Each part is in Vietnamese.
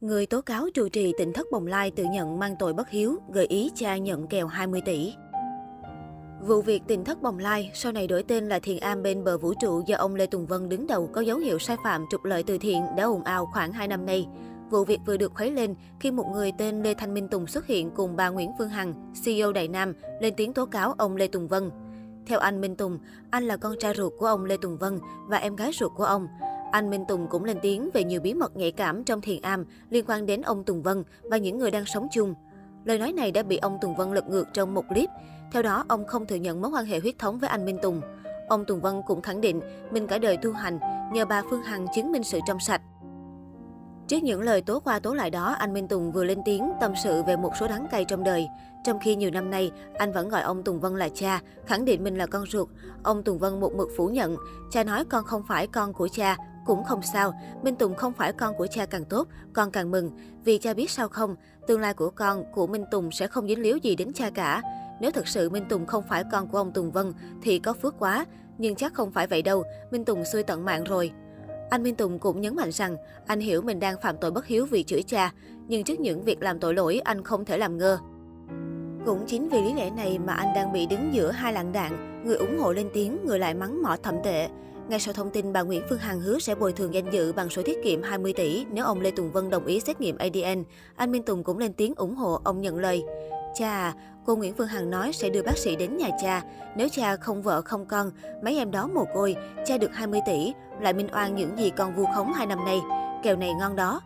Người tố cáo trụ trì tỉnh thất Bồng Lai tự nhận mang tội bất hiếu, gợi ý cha nhận kèo 20 tỷ. Vụ việc tỉnh thất Bồng Lai sau này đổi tên là Thiền Am bên bờ vũ trụ do ông Lê Tùng Vân đứng đầu có dấu hiệu sai phạm trục lợi từ thiện đã ồn ào khoảng 2 năm nay. Vụ việc vừa được khuấy lên khi một người tên Lê Thanh Minh Tùng xuất hiện cùng bà Nguyễn Phương Hằng, CEO Đại Nam, lên tiếng tố cáo ông Lê Tùng Vân. Theo anh Minh Tùng, anh là con trai ruột của ông Lê Tùng Vân và em gái ruột của ông. Anh Minh Tùng cũng lên tiếng về nhiều bí mật nhạy cảm trong thiền am liên quan đến ông Tùng Vân và những người đang sống chung. Lời nói này đã bị ông Tùng Vân lật ngược trong một clip. Theo đó, ông không thừa nhận mối quan hệ huyết thống với anh Minh Tùng. Ông Tùng Vân cũng khẳng định mình cả đời tu hành, nhờ bà Phương Hằng chứng minh sự trong sạch. Trước những lời tố qua tố lại đó, anh Minh Tùng vừa lên tiếng tâm sự về một số đắng cay trong đời. Trong khi nhiều năm nay, anh vẫn gọi ông Tùng Vân là cha, khẳng định mình là con ruột. Ông Tùng Vân một mực phủ nhận, cha nói con không phải con của cha, cũng không sao, Minh Tùng không phải con của cha càng tốt, con càng mừng. Vì cha biết sao không, tương lai của con, của Minh Tùng sẽ không dính líu gì đến cha cả. Nếu thật sự Minh Tùng không phải con của ông Tùng Vân thì có phước quá, nhưng chắc không phải vậy đâu, Minh Tùng xui tận mạng rồi. Anh Minh Tùng cũng nhấn mạnh rằng anh hiểu mình đang phạm tội bất hiếu vì chửi cha, nhưng trước những việc làm tội lỗi anh không thể làm ngơ. Cũng chính vì lý lẽ này mà anh đang bị đứng giữa hai làn đạn, người ủng hộ lên tiếng, người lại mắng mỏ thậm tệ. Ngay sau thông tin bà Nguyễn Phương Hằng hứa sẽ bồi thường danh dự bằng số tiết kiệm 20 tỷ nếu ông Lê Tùng Vân đồng ý xét nghiệm ADN, anh Minh Tùng cũng lên tiếng ủng hộ ông nhận lời. Cha cô Nguyễn Phương Hằng nói sẽ đưa bác sĩ đến nhà cha. Nếu cha không vợ không con, mấy em đó mồ côi, cha được 20 tỷ, lại minh oan những gì con vu khống hai năm nay. Kèo này ngon đó.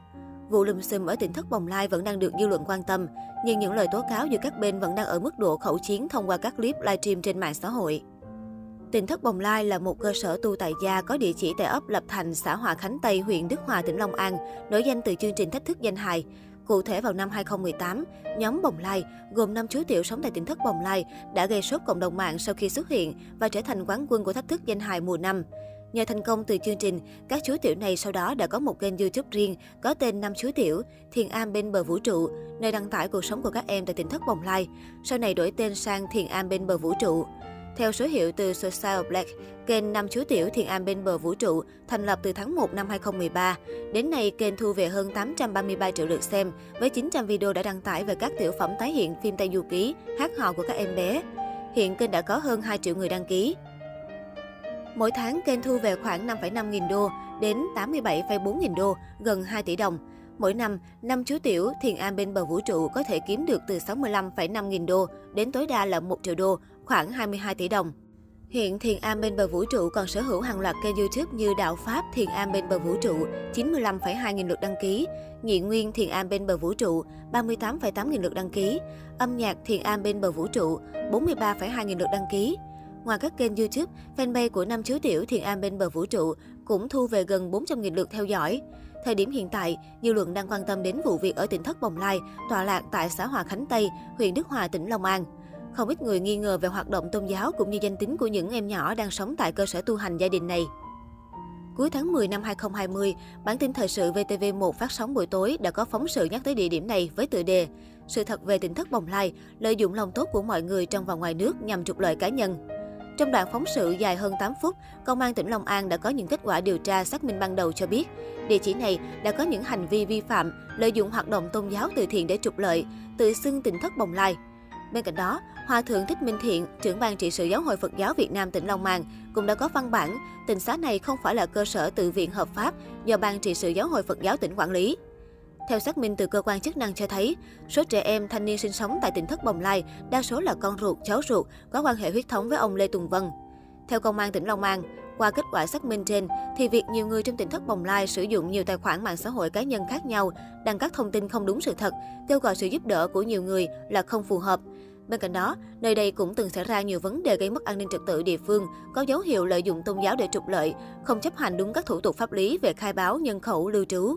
Vụ lùm xùm ở tỉnh thất Bồng Lai vẫn đang được dư luận quan tâm, nhưng những lời tố cáo giữa các bên vẫn đang ở mức độ khẩu chiến thông qua các clip livestream trên mạng xã hội. Tỉnh thất Bồng Lai là một cơ sở tu tại gia có địa chỉ tại ấp Lập Thành, xã Hòa Khánh Tây, huyện Đức Hòa, tỉnh Long An, nổi danh từ chương trình Thách thức danh hài. Cụ thể vào năm 2018, nhóm Bồng Lai, gồm 5 chú tiểu sống tại tỉnh thất Bồng Lai, đã gây sốt cộng đồng mạng sau khi xuất hiện và trở thành quán quân của thách thức danh hài mùa năm. Nhờ thành công từ chương trình, các chú tiểu này sau đó đã có một kênh YouTube riêng có tên Năm chú tiểu, Thiền Am bên bờ vũ trụ, nơi đăng tải cuộc sống của các em tại tỉnh thất Bồng Lai. Sau này đổi tên sang Thiền Am bên bờ vũ trụ. Theo số hiệu từ Social Black, kênh Năm Chú Tiểu Thiền Am bên bờ vũ trụ thành lập từ tháng 1 năm 2013. Đến nay, kênh thu về hơn 833 triệu lượt xem, với 900 video đã đăng tải về các tiểu phẩm tái hiện phim Tây Du Ký, hát hò của các em bé. Hiện kênh đã có hơn 2 triệu người đăng ký. Mỗi tháng, kênh thu về khoảng 5,5 nghìn đô đến 87,4 nghìn đô, gần 2 tỷ đồng. Mỗi năm, năm chú tiểu Thiền Am bên bờ vũ trụ có thể kiếm được từ 65,5 nghìn đô đến tối đa là 1 triệu đô, khoảng 22 tỷ đồng. Hiện Thiền Am bên bờ vũ trụ còn sở hữu hàng loạt kênh YouTube như Đạo Pháp Thiền Am bên bờ vũ trụ, 95,2 nghìn lượt đăng ký, Nhị Nguyên Thiền Am bên bờ vũ trụ, 38,8 nghìn lượt đăng ký, Âm nhạc Thiền Am bên bờ vũ trụ, 43,2 nghìn lượt đăng ký. Ngoài các kênh YouTube, fanpage của năm chú tiểu Thiền Am bên bờ vũ trụ cũng thu về gần 400.000 lượt theo dõi. Thời điểm hiện tại, dư luận đang quan tâm đến vụ việc ở tỉnh Thất Bồng Lai, tọa lạc tại xã Hòa Khánh Tây, huyện Đức Hòa, tỉnh Long An. Không ít người nghi ngờ về hoạt động tôn giáo cũng như danh tính của những em nhỏ đang sống tại cơ sở tu hành gia đình này. Cuối tháng 10 năm 2020, bản tin thời sự VTV1 phát sóng buổi tối đã có phóng sự nhắc tới địa điểm này với tựa đề Sự thật về tỉnh thất Bồng Lai, lợi dụng lòng tốt của mọi người trong và ngoài nước nhằm trục lợi cá nhân. Trong đoạn phóng sự dài hơn 8 phút, Công an tỉnh Long An đã có những kết quả điều tra xác minh ban đầu cho biết, địa chỉ này đã có những hành vi vi phạm, lợi dụng hoạt động tôn giáo từ thiện để trục lợi, tự xưng tỉnh thất Bồng Lai. Bên cạnh đó, Hòa thượng Thích Minh Thiện, trưởng ban trị sự Giáo hội Phật giáo Việt Nam tỉnh Long An, cũng đã có văn bản, tình xá này không phải là cơ sở tự viện hợp pháp do ban trị sự Giáo hội Phật giáo tỉnh quản lý. Theo xác minh từ cơ quan chức năng cho thấy, số trẻ em thanh niên sinh sống tại tỉnh Thất Bồng Lai đa số là con ruột, cháu ruột, có quan hệ huyết thống với ông Lê Tùng Vân. Theo Công an tỉnh Long An, qua kết quả xác minh trên, thì việc nhiều người trong tỉnh Thất Bồng Lai sử dụng nhiều tài khoản mạng xã hội cá nhân khác nhau, đăng các thông tin không đúng sự thật, kêu gọi sự giúp đỡ của nhiều người là không phù hợp. Bên cạnh đó, nơi đây cũng từng xảy ra nhiều vấn đề gây mất an ninh trật tự địa phương, có dấu hiệu lợi dụng tôn giáo để trục lợi, không chấp hành đúng các thủ tục pháp lý về khai báo nhân khẩu lưu trú.